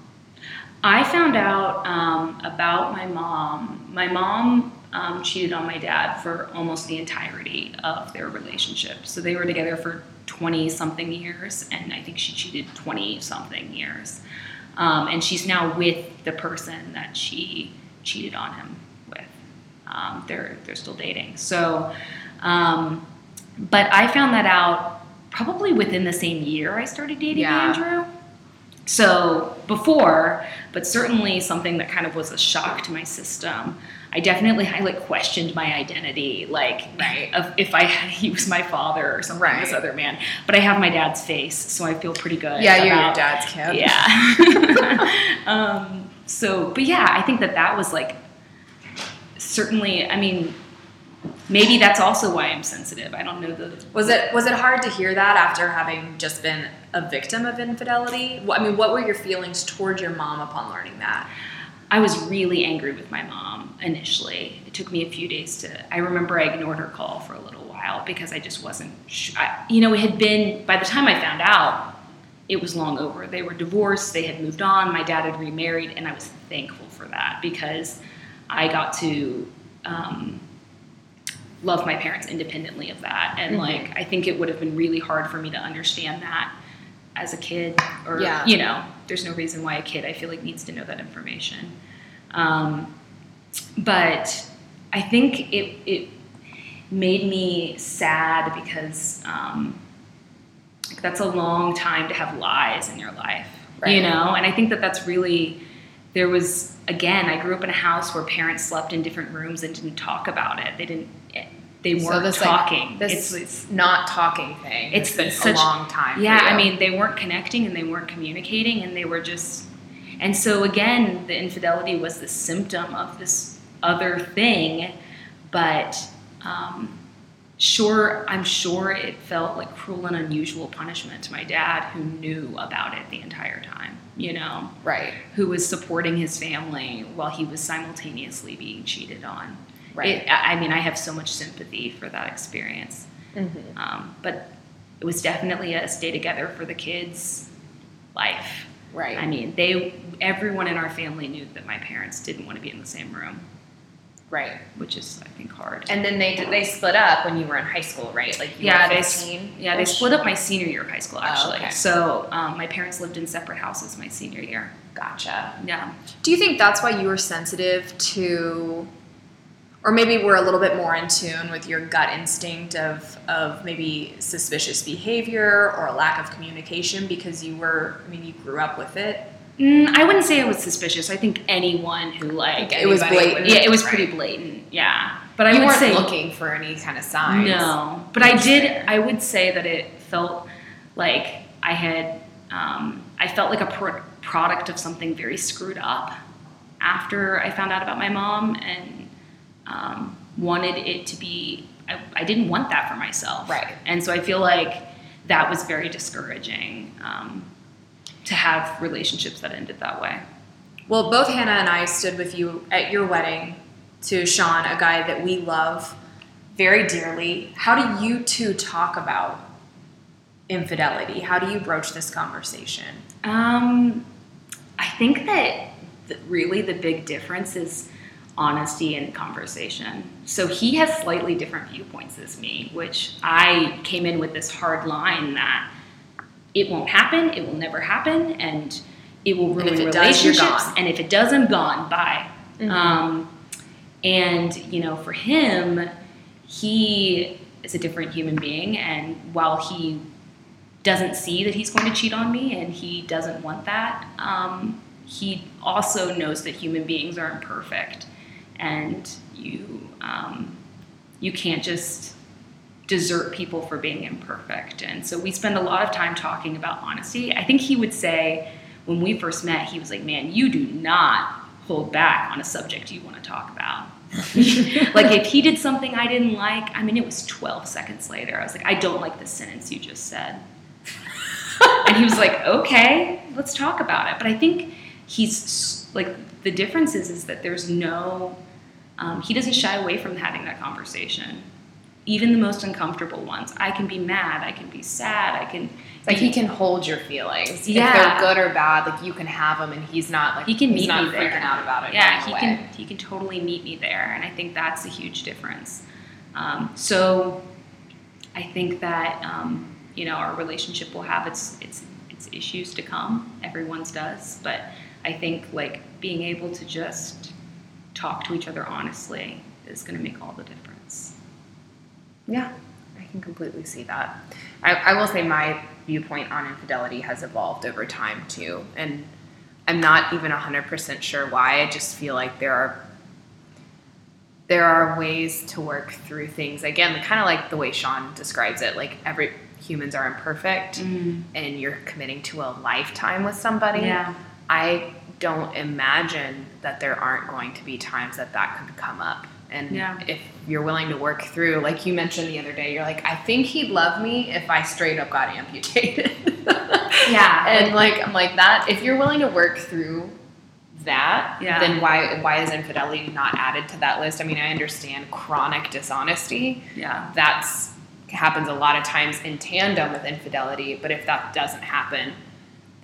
I found out um, about my mom. My mom um, cheated on my dad for almost the entirety of their relationship. So they were together for 20 something years, and I think she cheated 20 something years. Um, and she's now with the person that she cheated on him with. Um, they're, they're still dating. So, um, but I found that out probably within the same year I started dating Yeah. Andrew. So before, but certainly something that kind of was a shock to my system. I definitely I like questioned my identity, like Right. of if I had he was my father or something, Right. this other man. But I have my dad's face, so I feel pretty good. Yeah, you're your dad's kid. Yeah. um, so, but yeah, I think that that was like certainly. I mean, maybe that's also why I'm sensitive. I don't know the Was it was it hard to hear that after having just been a victim of infidelity? I mean, what were your feelings toward your mom upon learning that? I was really angry with my mom initially. It took me a few days to. I remember I ignored her call for a little while because I just wasn't. Sh- I, you know, it had been by the time I found out, it was long over. They were divorced. They had moved on. My dad had remarried, and I was thankful for that because I got to um, love my parents independently of that. And like, I think it would have been really hard for me to understand that as a kid, or Yeah. you know, there's no reason why a kid I feel like needs to know that information. Um, but I think it it made me sad because um, that's a long time to have lies in your life, Right. you know. And I think that that's really there was again. I grew up in a house where parents slept in different rooms and didn't talk about it. They didn't. They weren't this, like, talking. This it's, it's not talking thing. It's It's been such- a long time. yeah. I mean, they weren't connecting and they weren't communicating and they were just. And so, again, the infidelity was the symptom of this other thing, but um, sure, I'm sure it felt like cruel and unusual punishment to my dad who knew about it the entire time, you know, right. who was supporting his family while he was simultaneously being cheated on. Right. It, I mean, I have so much sympathy for that experience. Mhm. Um, but it was definitely a stay together for the kids' life. Right. I mean, they everyone in our family knew that my parents didn't want to be in the same room, right. which is I think hard. And then they they split up when you were in high school, right? Like you yeah, were they yeah they split up my senior year of high school Oh, actually. okay. So um, my parents lived in separate houses my senior year. Gotcha. Yeah. Do you think that's why you were sensitive to, or maybe we're a little bit more in tune with your gut instinct of of maybe suspicious behavior or a lack of communication because you were, I mean, you grew up with it. Mm, I wouldn't say it was suspicious. I think anyone who like It was blatant. yeah, it was right. pretty blatant. Yeah, but I you weren't say looking for any kind of signs. No, but I did. I would say that it felt like I had. Um, I felt like a pro- product of something very screwed up after I found out about my mom, and um, wanted it to be. I, I didn't want that for myself, Right. And so I feel like that was very discouraging um, to have relationships that ended that way. Well, both Hannah and I stood with you at your wedding to Sean, a guy that we love very dearly. How do you two talk about infidelity? How do you broach this conversation? Um, I think that th- really the big difference is honesty and conversation. So he has slightly different viewpoints as me, which I came in with this hard line that it won't happen, it will never happen, and it will ruin if it relationships. gone. and if it does, I'm gone. Bye. Mhm. Um, and you know, for him, he is a different human being, and while he doesn't see that he's going to cheat on me and he doesn't want that, um, he also knows that human beings are imperfect, and you um, you can't just desert people for being imperfect. And so we spend a lot of time talking about honesty. I think he would say when we first met, he was like, "Man, you do not hold back on a subject you want to talk about." like if he did something I didn't like, I mean, it was 12 seconds later. I was like, "I don't like the sentence you just said." and he was like, "Okay, let's talk about it." But I think he's like the difference is is that there's no um, he doesn't shy away from having that conversation. Even the most uncomfortable ones. I can be mad. I can be sad. I can. Like he can hold your feelings. Yeah. If they're good or bad, like you can have them and he's not like He can he's meet not me freaking there. out about it. Yeah, he away. can. He can totally meet me there, and I think that's a huge difference. Um, so, I think that um, you know our relationship will have its its its issues to come. Everyone's does, but I think like being able to just talk to each other honestly is going to make all the difference. Yeah, I can completely see that. I, I will say my viewpoint on infidelity has evolved over time too, and I'm not even hundred percent sure why. I just feel like there are there are ways to work through things. Again, kind of like the way Sean describes it. Like every humans are imperfect, mm-hmm. and you're committing to a lifetime with somebody. Yeah. I don't imagine that there aren't going to be times that that could come up. And Yeah. if you're willing to work through, like you mentioned the other day, you're like, I think he'd love me if I straight up got amputated. Yeah. and like I'm like that. If you're willing to work through that, Yeah. then why why is infidelity not added to that list? I mean, I understand chronic dishonesty. Yeah. That's happens a lot of times in tandem with infidelity. But if that doesn't happen,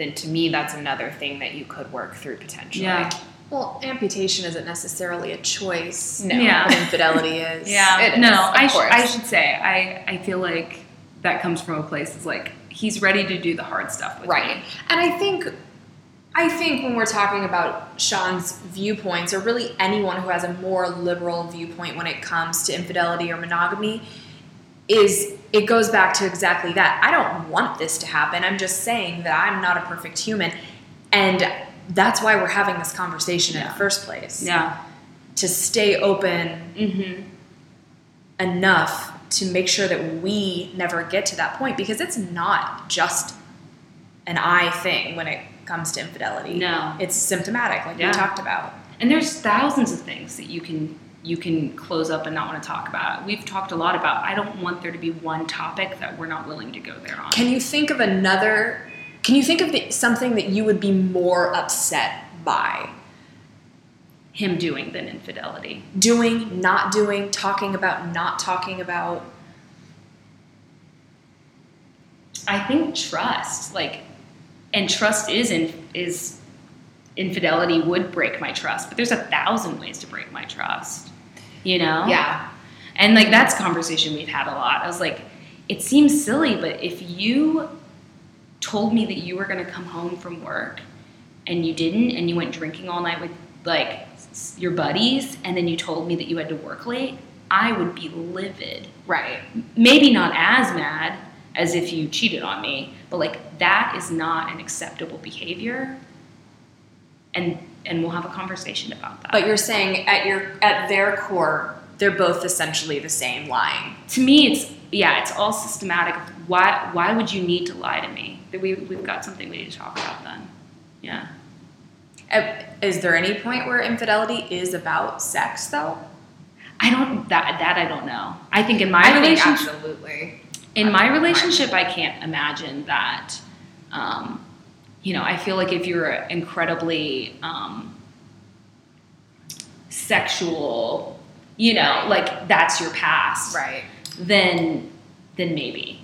then to me that's another thing that you could work through potentially. Yeah. Well, amputation isn't necessarily a choice. No. Yeah. But infidelity is. Yeah, It is, no, of I, sh- I should say I, I feel like that comes from a place is like he's ready to do the hard stuff with Right. me. And I think I think when we're talking about Sean's viewpoints, or really anyone who has a more liberal viewpoint when it comes to infidelity or monogamy, is it goes back to exactly that. I don't want this to happen. I'm just saying that I'm not a perfect human. And that's why we're having this conversation in the first place. Yeah. To stay open Mm-hmm. enough to make sure that we never get to that point because it's not just an I thing when it comes to infidelity. No. It's symptomatic, like Yeah. we talked about. And there's thousands of things that you can you can close up and not want to talk about. It. We've talked a lot about I don't want there to be one topic that we're not willing to go there on. Can you think of another? Can you think of the, something that you would be more upset by? Him doing than infidelity. Doing, not doing, talking about, not talking about. I think trust, like, and trust is in is infidelity would break my trust, but there's a thousand ways to break my trust. You know? Yeah. And like that's a conversation we've had a lot. I was like, it seems silly, but if you told me that you were gonna come home from work and you didn't, and you went drinking all night with like your buddies, and then you told me that you had to work late, I would be livid. Right. Maybe not as mad as if you cheated on me, but like that is not an acceptable behavior. And and we'll have a conversation about that. But you're saying at your at their core, they're both essentially the same lying. to me it's yeah it's all systematic why why would you need to lie to me that we, we've got something we need to talk about then yeah Uh, Is there any point where infidelity is about sex, though? i don't that that i don't know i think in my I think relationship absolutely. in my relationship i can't imagine that um, you know i feel like if you're incredibly um, sexual you know like that's your past Right. then then maybe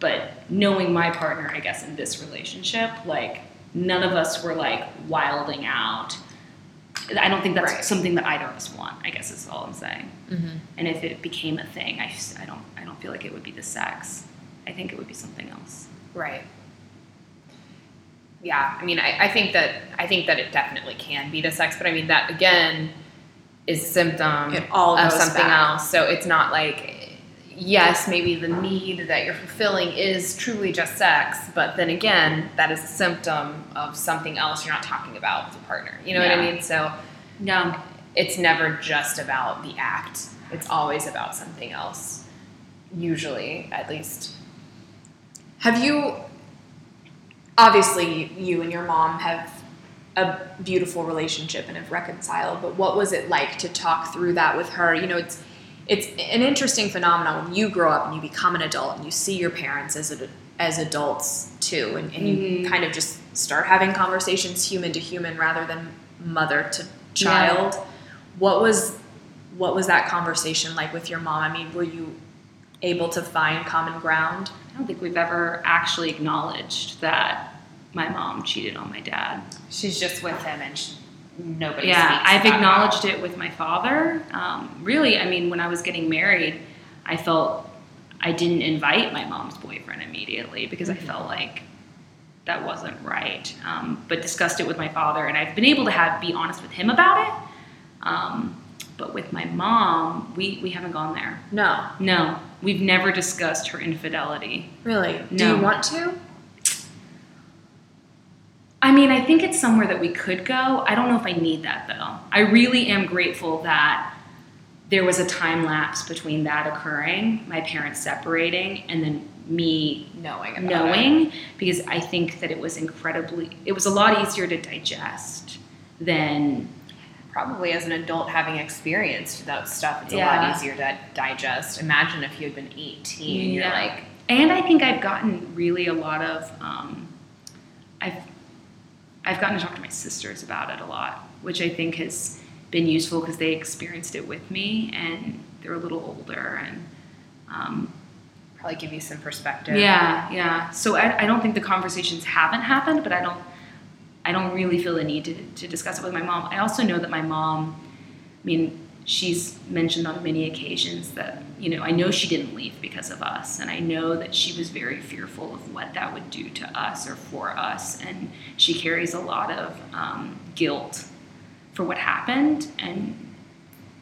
but knowing my partner, I guess, in this relationship, like none of us were like wilding out. I don't think that's Right. something that either of us want. I guess is all I'm saying. Mm-hmm. And if it became a thing, I, just- I don't I don't feel like it would be the sex. I think it would be something else. Right. Yeah, I mean, I, I think that I think that it definitely can be the sex, but I mean that again is a symptom It all of something back. else. So it's not like yes, maybe the need that you're fulfilling is truly just sex, but then again, that is a symptom of something else you're not talking about with your partner. You know what I mean? So No. it's never just about the act. It's always about something else. Usually, at least. Have you obviously you and your mom have a beautiful relationship and have reconciled, but what was it like to talk through that with her? You know, it's it's an interesting phenomenon when you grow up and you become an adult and you see your parents as a, as adults too, and, and you Mhm. kind of just start having conversations human to human rather than mother to child. What was what was that conversation like with your mom? I mean, were you able to find common ground? I don't think we've ever actually acknowledged that my mom cheated on my dad. She's just with him, and she, nobody. yeah, I've acknowledged it with my father. Um, really, I mean, when I was getting married, I felt I didn't invite my mom's boyfriend immediately because I felt like that wasn't right. Um, but discussed it with my father, and I've been able to have be honest with him about it. Um, but with my mom, we, we haven't gone there. No, No, we've never discussed her infidelity. really. No. Do you want to? I mean, I think it's somewhere that we could go. I don't know if I need that though. I really am grateful that there was a time lapse between that occurring, my parents separating, and then me Knowing about knowing because I think that it was incredibly, it was a lot easier to digest than, Probably as an adult having experienced that stuff, it's a lot easier to digest. Imagine if you had been 18, you're Yeah. like, and I think I've gotten really a lot of, um, I've, I've gotten to talk to my sisters about it a lot, which I think has been useful because they experienced it with me and they're a little older and, um, probably give you some perspective. yeah, yeah. So I, I don't think the conversations haven't happened, but I don't I don't really feel the need to, to discuss it with my mom. I also know that my mom, I mean, she's mentioned on many occasions that, you know, I know she didn't leave because of us, and I know that she was very fearful of what that would do to us or for us, and she carries a lot of um, guilt for what happened, and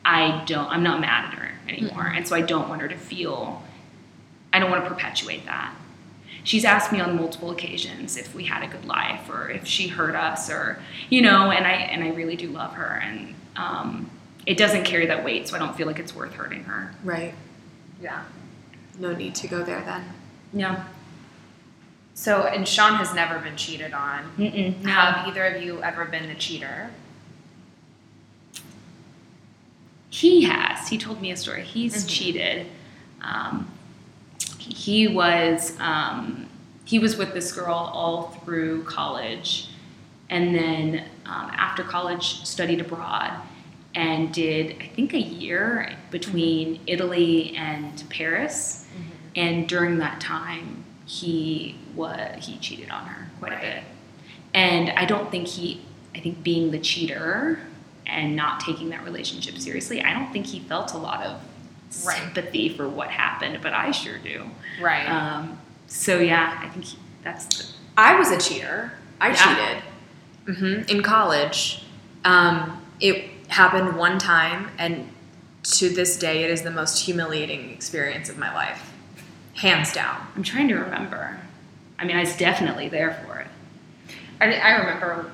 I don't, I'm not mad at her anymore, and so I don't want her to feel I don't want to perpetuate that. She's asked me on multiple occasions if we had a good life or if she hurt us or you know, and I and I really do love her and um, it doesn't carry that weight, so I don't feel like it's worth hurting her. Right. Yeah. No need to go there then. Yeah. So, and Sean has never been cheated on. Mm-mm. Have either of you ever been the cheater? He has. He told me a story. He's Mhm. cheated. Um, he was um, he was with this girl all through college, and then um, after college studied abroad and did I think a year between Italy and Paris. And during that time, he was he cheated on her quite a bit. And I don't think he. I think being the cheater and not taking that relationship seriously, I don't think he felt a lot of Right. sympathy for what happened, but I sure do. Right. Um, so yeah, I think that's the, I was a cheater. I Yeah. cheated hmm in college. Um, it happened one time, and to this day, it is the most humiliating experience of my life, hands down. I'm trying to remember. I mean, I was definitely there for it. I, I remember.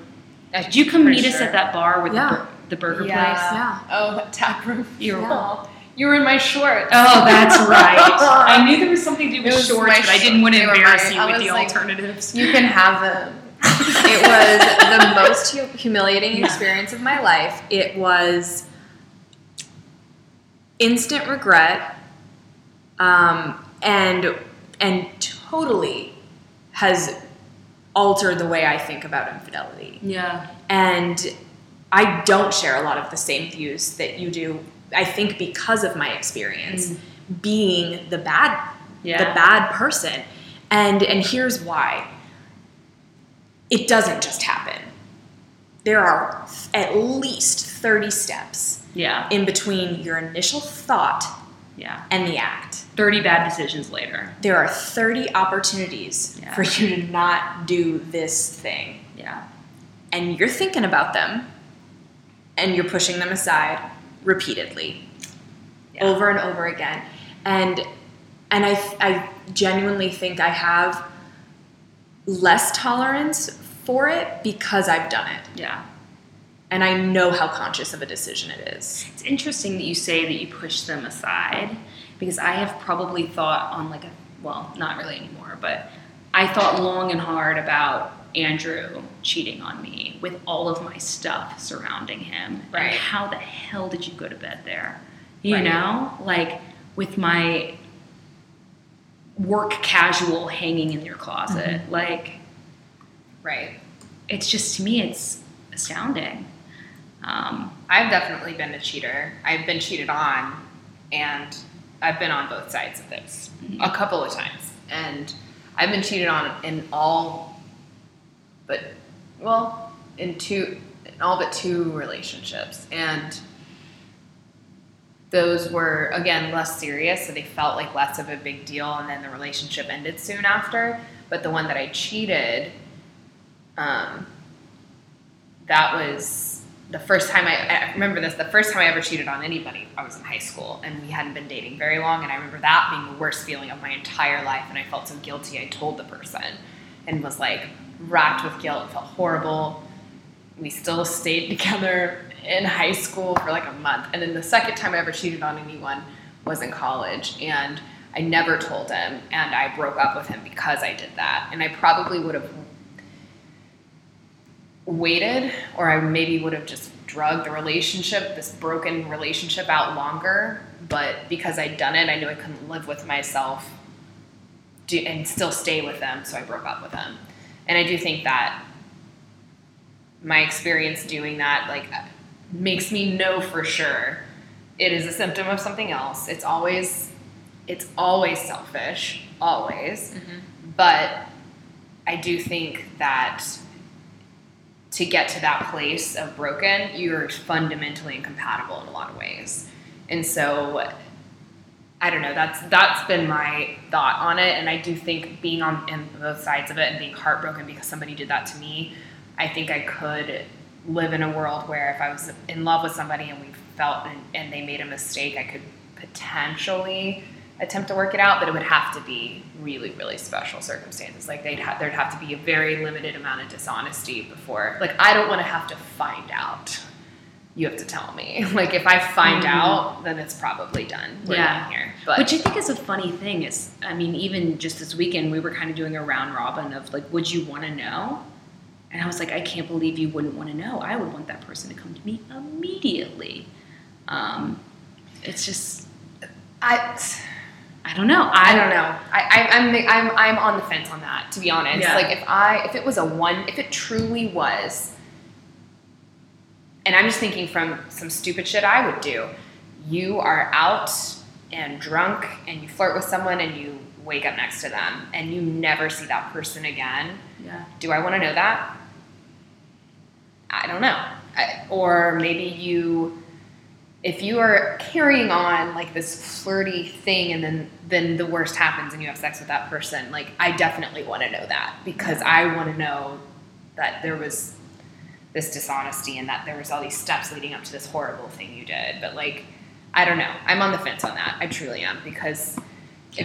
Did you come meet us at that bar with Yeah. the, bur- the burger Yeah. place? Yeah. Oh, that tap room. You were- Oh, you were in my shorts. Oh, that's right. I knew there was something to do with shorts, but I didn't want to. Embarrass you with the like- alternatives. You can have them. it was the most humiliating Yeah. experience of my life. It was instant regret, um, and and totally has altered the way I think about infidelity. Yeah. And I don't share a lot of the same views that you do. I think because of my experience mm. being the bad Yeah. the bad person. And and here's why. It doesn't just happen. There are at least 30 steps Yeah. in between your initial thought Yeah. and the act. 30 bad decisions later. There are 30 opportunities Yeah. for you to not do this thing. Yeah. And you're thinking about them and you're pushing them aside repeatedly Yeah. over and over again. And and I I genuinely think I have less tolerance for it because I've done it. Yeah. And I know how conscious of a decision it is. It's interesting that you say that you push them aside because I have probably thought on like a well, not really anymore, but I thought long and hard about Andrew cheating on me with all of my stuff surrounding him. Right. And how the hell did you go to bed there? You Right. know? Like with my work casual hanging in your closet. Like Right. it's just to me it's astounding. Um, I've definitely been a cheater. I've been cheated on, and I've been on both sides of this a couple of times. And I've been cheated on in all but, well, in two, in all but two relationships. And those were, again, less serious, so they felt like less of a big deal, and then the relationship ended soon after. But the one that I cheated, um, that was the first time I, I remember this the first time I ever cheated on anybody I was in high school and we hadn't been dating very long and I remember that being the worst feeling of my entire life and I felt so guilty I told the person and was like racked with guilt felt horrible we still stayed together in high school for like a month and then the second time I ever cheated on anyone was in college and I never told him and I broke up with him because I did that and I probably would have waited or I maybe would have just drugged the relationship, this broken relationship out longer. But because I'd done it, I knew I couldn't live with myself and still stay with them, so I broke up with them. And I do think that my experience doing that like makes me know for sure it is a symptom of something else. It's always it's always selfish, always. Mm-hmm. But I do think that to get to that place of broken, you're fundamentally incompatible in a lot of ways. And so I don't know, that's that's been my thought on it. And I do think being on in both sides of it and being heartbroken because somebody did that to me, I think I could live in a world where if I was in love with somebody and we felt and, and they made a mistake, I could potentially attempt to work it out, but it would have to be really, really special circumstances. Like they'd there'd have to be a very limited amount of dishonesty before. Like I don't want to have to find out. You have to tell me. Like if I find Mhm. out, then it's probably done. We're Yeah. done here. But Which I think is a funny thing is, I mean, even just this weekend, we were kind of doing a round robin of like, would you want to know? And I was like, I can't believe you wouldn't want to know. I would want that person to come to me immediately. Um, it's just, I, I don't know. I I don't know. I, I, I'm, I'm, I'm on the fence on that. To be honest, Yeah. like if I, if it was a one, if it truly was, and I'm just thinking from some stupid shit I would do. You are out and drunk, and you flirt with someone, and you wake up next to them, and you never see that person again. Yeah. Do I want to know that? I don't know. I, or maybe you, if you are carrying on like this flirty thing, and then then the worst happens, and you have sex with that person. Like I definitely want to know that because I want to know that there was this dishonesty and that there was all these steps leading up to this horrible thing you did. But like, I don't know. I'm on the fence on that. I truly am because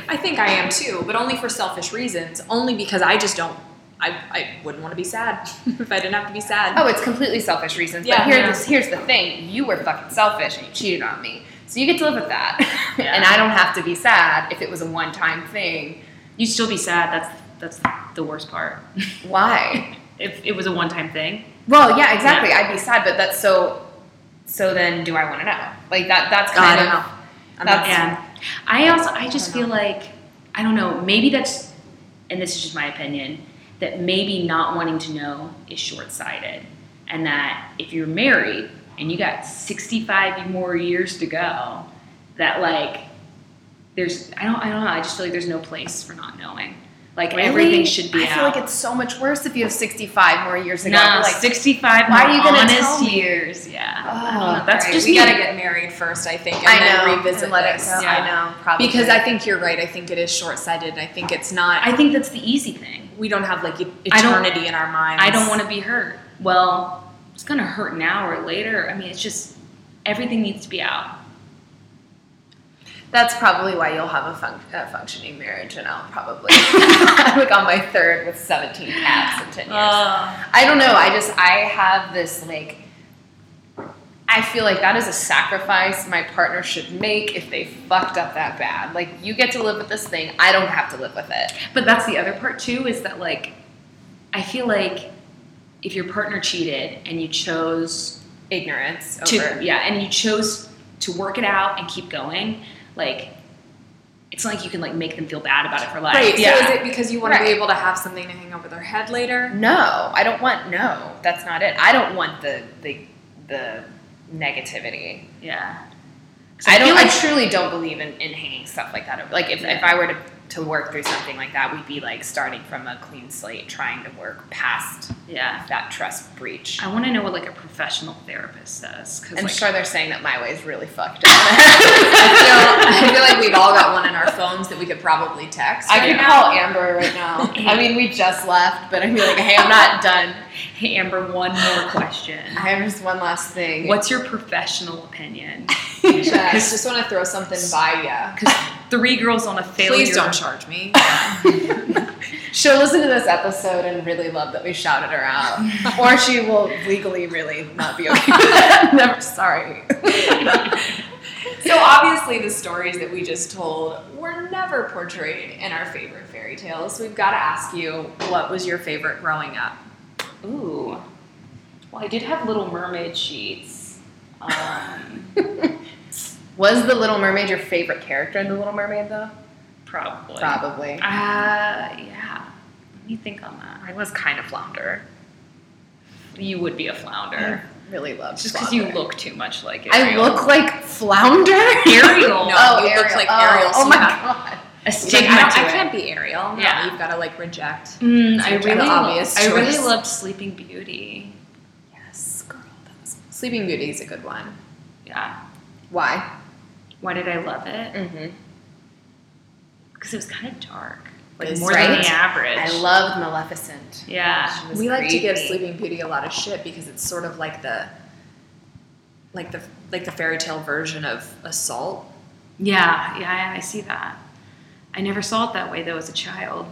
I think I am too, but only for selfish reasons. Only because I just don't. I, I wouldn't want to be sad if I didn't have to be sad. Oh, it's completely selfish reasons. Yeah, but here, yeah. here's the thing: you were fucking selfish and you cheated on me, so you get to live with that. Yeah. and I don't have to be sad if it was a one-time thing. You'd still be sad. That's that's the worst part. Why? if it was a one-time thing. Well, yeah, exactly. I'd be sad, but that's so. So then, do I want to know? Like that? That's oh, I kind don't of. know. I'm That's- Yeah. I also I just I feel like I don't know, maybe that's and this is just my opinion, that maybe not wanting to know is short sighted. And that if you're married and you got sixty five more years to go, that like there's I don't I don't know, I just feel like there's no place for not knowing. Like Really? everything should be I out. feel like it's so much worse if you have 65 more years ago. no, like, 65 why are you gonna honest tell me? years. Yeah. Oh, I don't know. That's Right, just we me. gotta get married first, I think, and I then know, revisit and let this. it go. Yeah. I know, probably. Because I think you're right. I think it is short sighted. I think it's not. I think that's the easy thing. we don't have like eternity in our minds. I don't want to be hurt. Well, it's gonna hurt now or later. I mean, it's just everything needs to be out. That's probably why you'll have a, fun- a functioning marriage, and I'll probably I'm like on my third with 17 cats in 10 years. Oh. I don't know. I just I have this like I feel like that is a sacrifice my partner should make if they fucked up that bad. Like you get to live with this thing, I don't have to live with it. But that's the other part too is that like I feel like if your partner cheated and you chose Ignorance to over. yeah, and you chose to work it out and keep going, like it's not like you can like make them feel bad about it for life. Right. Yeah. So is it because you want to be able to have something to hang over their head later? No, I don't want no. That's not it. I don't want the the the negativity. yeah. I don't. feel I like- truly don't believe in, in hanging stuff like that. over. Like if, if I were to, to work through something like that, we'd be like starting from a clean slate, trying to work past Yeah. that trust breach. I want to know what like a professional therapist says. I'm like sure they're saying that my way is really fucked up. I feel, I feel like we've all got one in our phones that we could probably text. I could now. call Amber right now. I mean, we just left, but be like, hey, I'm not done. hey Amber, one more question. I have just one last thing. What's your professional opinion? Yeah, just want to throw something by ya. Because three girls on a failure. Please don't charge me. She'll listen to this episode and really love that we shouted her out, or she will legally really not be okay. with it. Never. Sorry. So obviously, the stories that we just told were never portrayed in our favorite fairy tales. We've got to ask you, what was your favorite growing up? Ooh. Well, I did have Little Mermaid sheets. Um, Was the Little Mermaid your favorite character in the Little Mermaid, though? probably. Probably. Uh, yeah. Let me think on that. I was kind of flounder. You would be a flounder. Really loved Just because you look too much like it. I look like flounder. Ariel. No, oh, you look Ariel. like oh, Ariel, Oh, so my god. a Like, stigma I, to I it. can't be Ariel. No, Yeah. you've got to like reject. Mm, I Such an really, obvious I really loved Sleeping Beauty. Yes, girl. That was... Sleeping Beauty is a good one. Yeah. Why? Why did I love it? Mm-hmm. Because it was kind of dark, like It's more than the average. I loved Maleficent. Yeah. She was we like to give. Sleeping Beauty a lot of shit because it's sort of like the, like the like the fairy tale version of Assault. Yeah, yeah, I see that. I never saw it that way though as a child.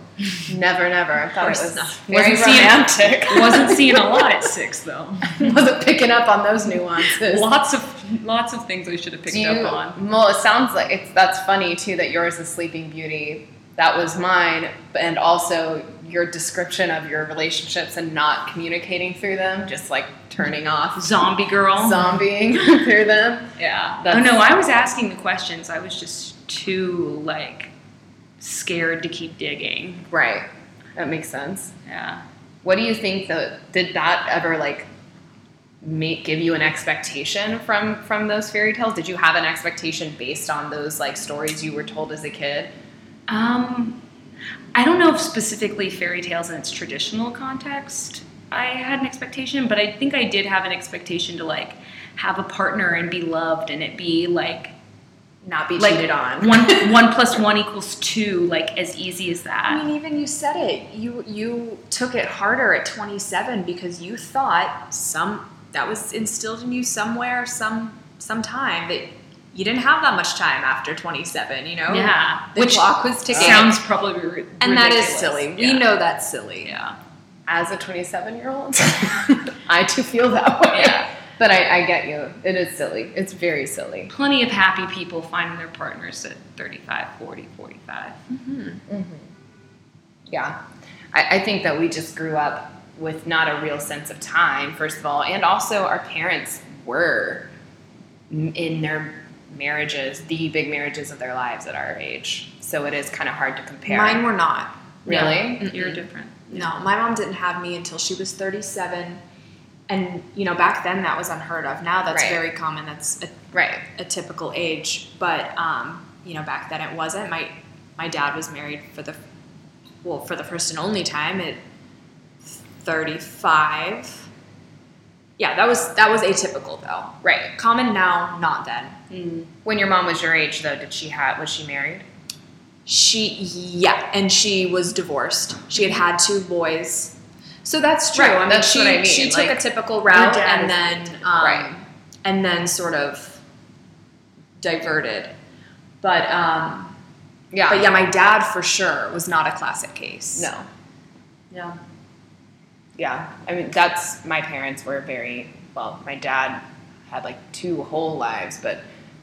Never, never. I thought it was not. very Wasn't seeing- romantic. Wasn't seeing a lot at six though. Wasn't picking up on those nuances. lots of lots of things I should have picked you, up on. Well, it sounds like it's that's funny too that yours is Sleeping Beauty. That was mine, and also your description of your relationships and not communicating through them, just like turning off, Zombie girl. zombieing through them. yeah. Oh no, I was asking the questions. I was just too like scared to keep digging. Right. That makes sense. Yeah. What do you think that did that ever like make give you an expectation from from those fairy tales? Did you have an expectation based on those like stories you were told as a kid? Um, I don't know if specifically fairy tales in its traditional context I had an expectation, but I think I did have an expectation to like have a partner and be loved and it be like Not be Like, cheated on. one one plus one equals two, like as easy as that. I mean, even you said it. You you took it harder at 27 because you thought some that was instilled in you somewhere, some some time that you didn't have that much time after 27. You know, Yeah, the which clock was ticking, sounds probably ri- and that is silly. Yeah. We know that's silly. Yeah, As a 27 year old, I too feel that way. Yeah. But I, I get you. It is silly. It's very silly. plenty of happy people finding their partners at 35, 40, 45. Mm-hmm. Mm-hmm. Yeah. I, I think that we just grew up with not a real sense of time, first of all, and also our parents were in their marriages, the big marriages of their lives at our age. So it is kind of hard to compare. Mine were not. really? Yeah, You're different. No, my mom didn't have me until she was 37. And, you know, back then that was unheard of. Now that's Right. very common. That's a, Right. a typical age. But, um, you know, back then it wasn't. My, my dad was married for the well, for the first and only time at 35. Yeah, that was that was atypical though. Right. Common now, not then. Mm. When your mom was your age, though, did she have was she married? She, yeah, and she was divorced. She had had two boys. So that's true. Right, I mean, that's she, what I mean, she took like, a typical route and then, um, Right. and then sort of diverted. But, um, Yeah. but yeah, my dad for sure was not a classic case. No. Yeah. Yeah. I mean, that's my parents were very well. My dad had like two whole lives, but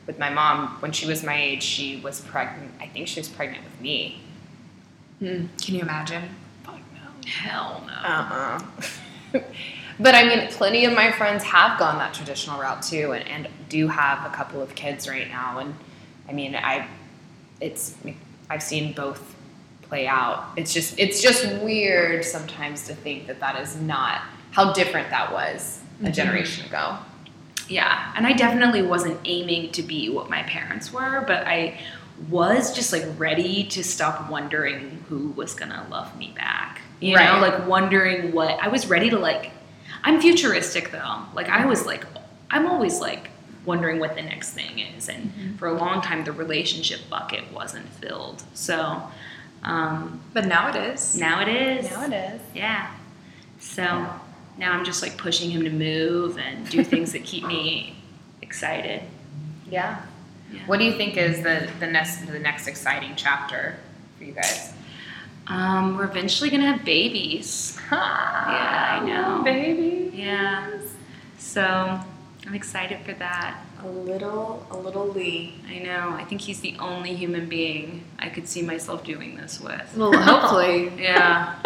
with my mom, when she was my age, she was pregnant. I think she was pregnant with me. Hmm. Can you imagine? Hell no. Uh uh but I mean, plenty of my friends have gone that traditional route too, and, and do have a couple of kids right now. And I mean, I, it's I've seen both play out. It's just it's just weird sometimes to think that that is not how different that was a generation ago. Yeah, and I definitely wasn't aiming to be what my parents were, but I was just like ready to stop wondering who was gonna love me back. You know, like wondering what I was ready to like. I'm futuristic though. Like I was like, I'm always like wondering what the next thing is, and for a long time the relationship bucket wasn't filled. So um, But now it is. now it is. Now it is. Yeah. So now I'm just like pushing him to move and do things that keep me excited. Yeah. Yeah. What do you think is the the next the next exciting chapter for you guys? Um, we're eventually gonna have babies. yeah, I know. baby. Yeah. So I'm excited for that. A little, a little Leigh. I know. I think he's the only human being I could see myself doing this with. Well, hopefully. Yeah.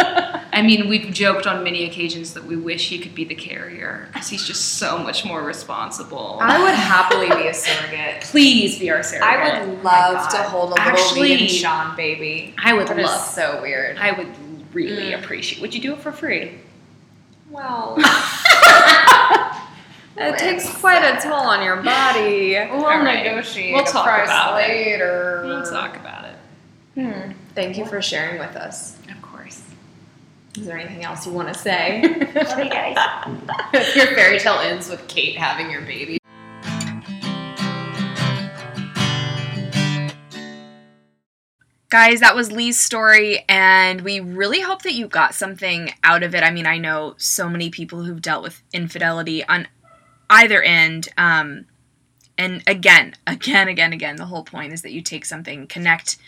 I mean, we've joked on many occasions that we wish he could be the carrier because he's just so much more responsible. I would happily be a surrogate. Please be our surrogate. I would love to hold a little Actually- Leigh and Sean baby. I would That love. so weird. I would really Mm. appreciate. Would you do it for free? Well, it takes quite a toll on your body. We'll All right. negotiate We'll talk price about it. later. We'll talk about it. Hmm. Thank you for sharing with us. Of course. Is there anything else you want to say? Love you guys. your fairy tale ends with Kate having your baby. Guys, that was Leigh's story, and we really hope that you got something out of it. I mean, I know so many people who've dealt with infidelity on either end. Um, and again, again, again, again, the whole point is that you take something, connect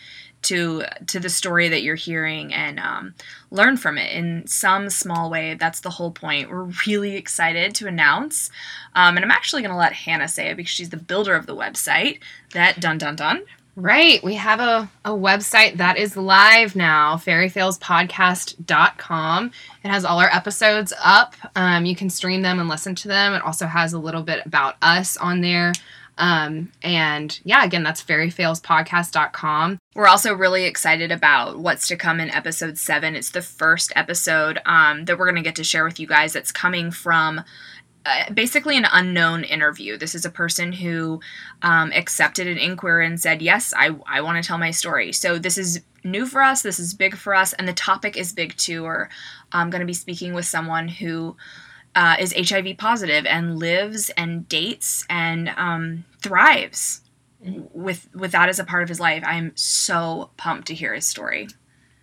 to to the story that you're hearing, and um, learn from it in some small way. That's the whole point. We're really excited to announce, um, and I'm actually going to let Hannah say it because she's the builder of the website. That dun dun dun. Right. We have a, a website that is live now, fairytalespodcast.com. It has all our episodes up. Um, you can stream them and listen to them. It also has a little bit about us on there. Um, and yeah, again, that's fairytalespodcast.com. We're also really excited about what's to come in episode seven. It's the first episode um, that we're going to get to share with you guys. It's coming from uh, basically an unknown interview. This is a person who um, accepted an inquiry and said, Yes, I, I want to tell my story. So this is new for us, this is big for us, and the topic is big too. We're um, going to be speaking with someone who uh, is HIV positive and lives and dates and um, thrives with with that as a part of his life. I'm so pumped to hear his story.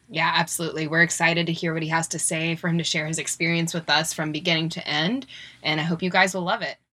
Yeah, absolutely. We're excited to hear what he has to say, for him to share his experience with us from beginning to end. And I hope you guys will love it.